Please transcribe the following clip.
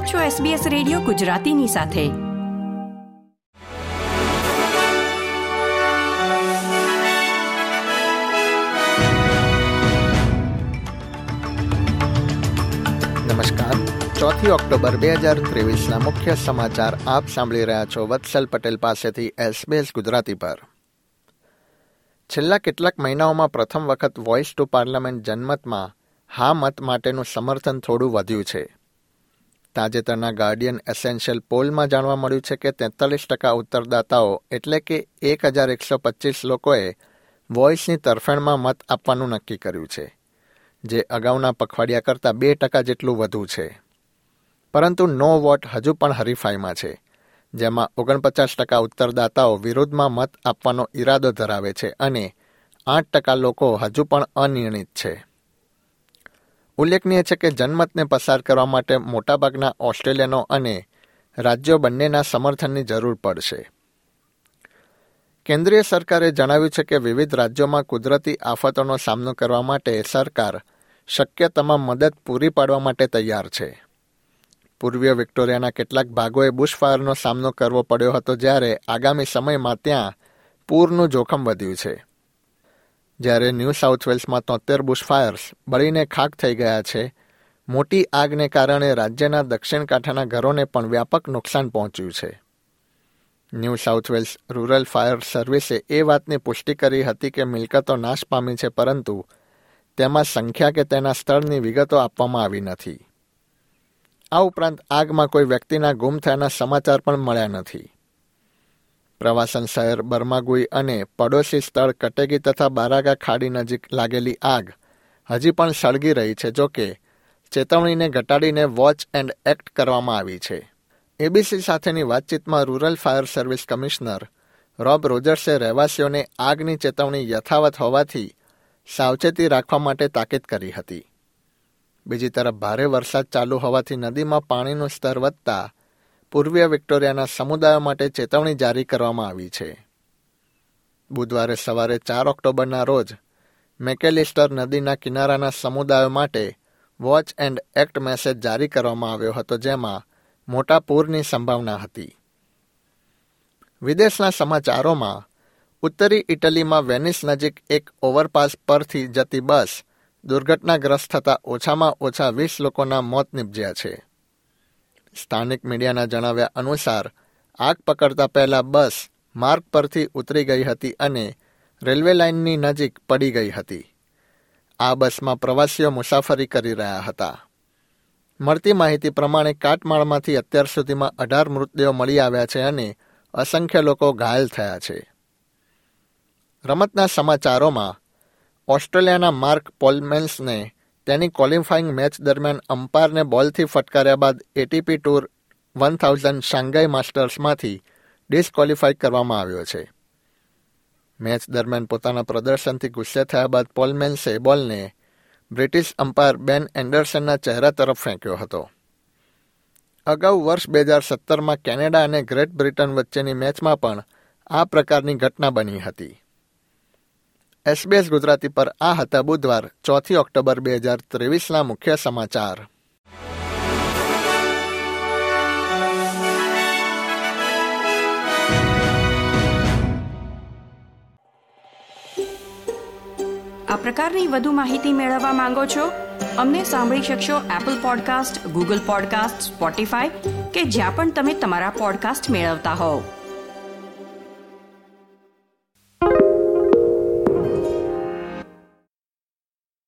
આપ છો SBS radio ગુજરાતીની સાથે. નમસ્કાર. ચોથી ઓક્ટોબર બે હજાર ત્રેવીસના મુખ્ય સમાચાર આપ સાંભળી રહ્યા છો વત્સલ પટેલ પાસેથી એસબીએસ ગુજરાતી પર. છેલ્લા કેટલાક મહિનાઓમાં પ્રથમ વખત વોઇસ ટુ પાર્લામેન્ટ જનમતમાં હા મત માટેનું સમર્થન થોડું વધ્યું છે. તાજેતરના ગાર્ડિયન એસેન્શિયલ પોલમાં જાણવા મળ્યું છે કે તેતાલીસ ટકા ઉત્તરદાતાઓ એટલે કે એક હજાર એકસો પચીસ લોકોએ વોઇસની તરફેણમાં મત આપવાનું નક્કી કર્યું છે, જે અગાઉના પખવાડિયા કરતાં બે ટકા જેટલું વધુ છે. પરંતુ નો વોટ હજુ પણ હરીફાઈમાં છે, જેમાં ઓગણપચાસ ટકા ઉત્તરદાતાઓ વિરોધમાં મત આપવાનો ઈરાદો ધરાવે છે અને આઠ ટકા લોકો હજુ પણ અનિર્ણિત છે. ઉલ્લેખનીય છે કે જનમતને પસાર કરવા માટે મોટાભાગના ઓસ્ટ્રેલિયનો અને રાજ્યો બંનેના સમર્થનની જરૂર પડશે. કેન્દ્રીય સરકારે જણાવ્યું છે કે વિવિધ રાજ્યોમાં કુદરતી આફતોનો સામનો કરવા માટે સરકાર શક્ય તમામ મદદ પૂરી પાડવા માટે તૈયાર છે. પૂર્વીય વિક્ટોરિયાના કેટલાક ભાગોએ બુશફાયરનો સામનો કરવો પડ્યો હતો જ્યારે આગામી સમયમાં ત્યાં પૂરનું જોખમ વધ્યું છે. જ્યારે ન્યૂ સાઉથ વેલ્સમાં તોતેર બુશફાયર્સ બળીને ખાક થઈ ગયા છે, મોટી આગને કારણે રાજ્યના દક્ષિણ કાંઠાના ઘરોને પણ વ્યાપક નુકસાન પહોંચ્યું છે. New South Wales Rural Fire સર્વિસે એ વાતની પુષ્ટિ કરી હતી કે મિલકતો નાશ પામી છે, પરંતુ તેમાં સંખ્યા કે તેના સ્થળની વિગતો આપવામાં આવી નથી. આ ઉપરાંત આગમાં કોઈ વ્યક્તિના ગુમ થયાના સમાચાર પણ મળ્યા નથી. પ્રવાસન શહેર બર્માગુઈ અને પડોશી સ્થળ કટેગી તથા બારાગા ખાડી નજીક લાગેલી આગ. હજી પણ સળગી રહી છે જોકે ચેતવણીને ઘટાડીને વોચ એન્ડ એક્ટ કરવામાં આવી છે. એબીસી સાથેની વાતચીતમાં Rural Fire Service Commissioner Rob રોજર્સે રહેવાસીઓને આગની ચેતવણી યથાવત હોવાથી સાવચેતી રાખવા માટે તાકીદ કરી હતી. બીજી તરફ ભારે વરસાદ ચાલુ હોવાથી નદીમાં પાણીનું સ્તર વધતા પૂર્વીય વિક્ટોરિયાના સમુદાયો માટે ચેતવણી જારી કરવામાં આવી છે. બુધવારે સવારે ચાર ઓક્ટોબરના રોજ મેકેલિસ્ટર નદીના કિનારાના સમુદાયો માટે વોચ એન્ડ એક્ટ મેસેજ જારી કરવામાં આવ્યો હતો, જેમાં મોટા પૂરની સંભાવના હતી. વિદેશના સમાચારોમાં, ઉત્તરી ઇટલીમાં વેનિસ નજીક એક ઓવરપાસ પરથી જતી બસ દુર્ઘટનાગ્રસ્ત થતાં ઓછામાં ઓછા વીસ લોકોના મોત નિપજ્યા છે. સ્થાનિક મીડિયાના જણાવ્યા અનુસાર, આગ પકડતા પહેલા બસ માર્ગ પરથી ઉતરી ગઈ હતી અને રેલવે લાઇનની નજીક પડી ગઈ હતી. આ બસમાં પ્રવાસીઓ મુસાફરી કરી રહ્યા હતા. મળતી માહિતી પ્રમાણે કાટમાળમાંથી અત્યાર સુધીમાં અઢાર મૃતદેહો મળી આવ્યા છે અને અસંખ્ય લોકો ઘાયલ થયા છે. રમતના સમાચારોમાં, ઓસ્ટ્રેલિયાના માર્ક પોલમેન્સને તેની ક્વોલિફાઇંગ મેચ દરમિયાન અમ્પાયરને બોલથી ફટકાર્યા બાદ ATP Tour one thousand Shanghai માસ્ટર્સમાંથી disqualify કરવામાં આવ્યો છે. મેચ દરમિયાન પોતાના પ્રદર્શનથી ગુસ્સે થયા બાદ પોલમેન્સે બોલને બ્રિટિશ અમ્પાયર બેન એન્ડરસનના ચહેરા તરફ ફેંક્યો હતો. અગાઉ વર્ષ બે હજાર સત્તરમાં કેનેડા અને ગ્રેટ બ્રિટન વચ્ચેની મેચમાં પણ આ પ્રકારની ઘટના બની હતી. એસબીએસ ગુજરાતી પર આ હતા બુધવાર, ચોથી ઓક્ટોબર બે હજાર ત્રેવીસના મુખ્ય સમાચાર. આ પ્રકારની વધુ માહિતી મેળવવા માંગો છો? અમને સાંભળી શકશો Apple podcast Google podcast Spotify કે જ્યાં પણ તમે તમારા પોડકાસ્ટ મેળવતા હોવ.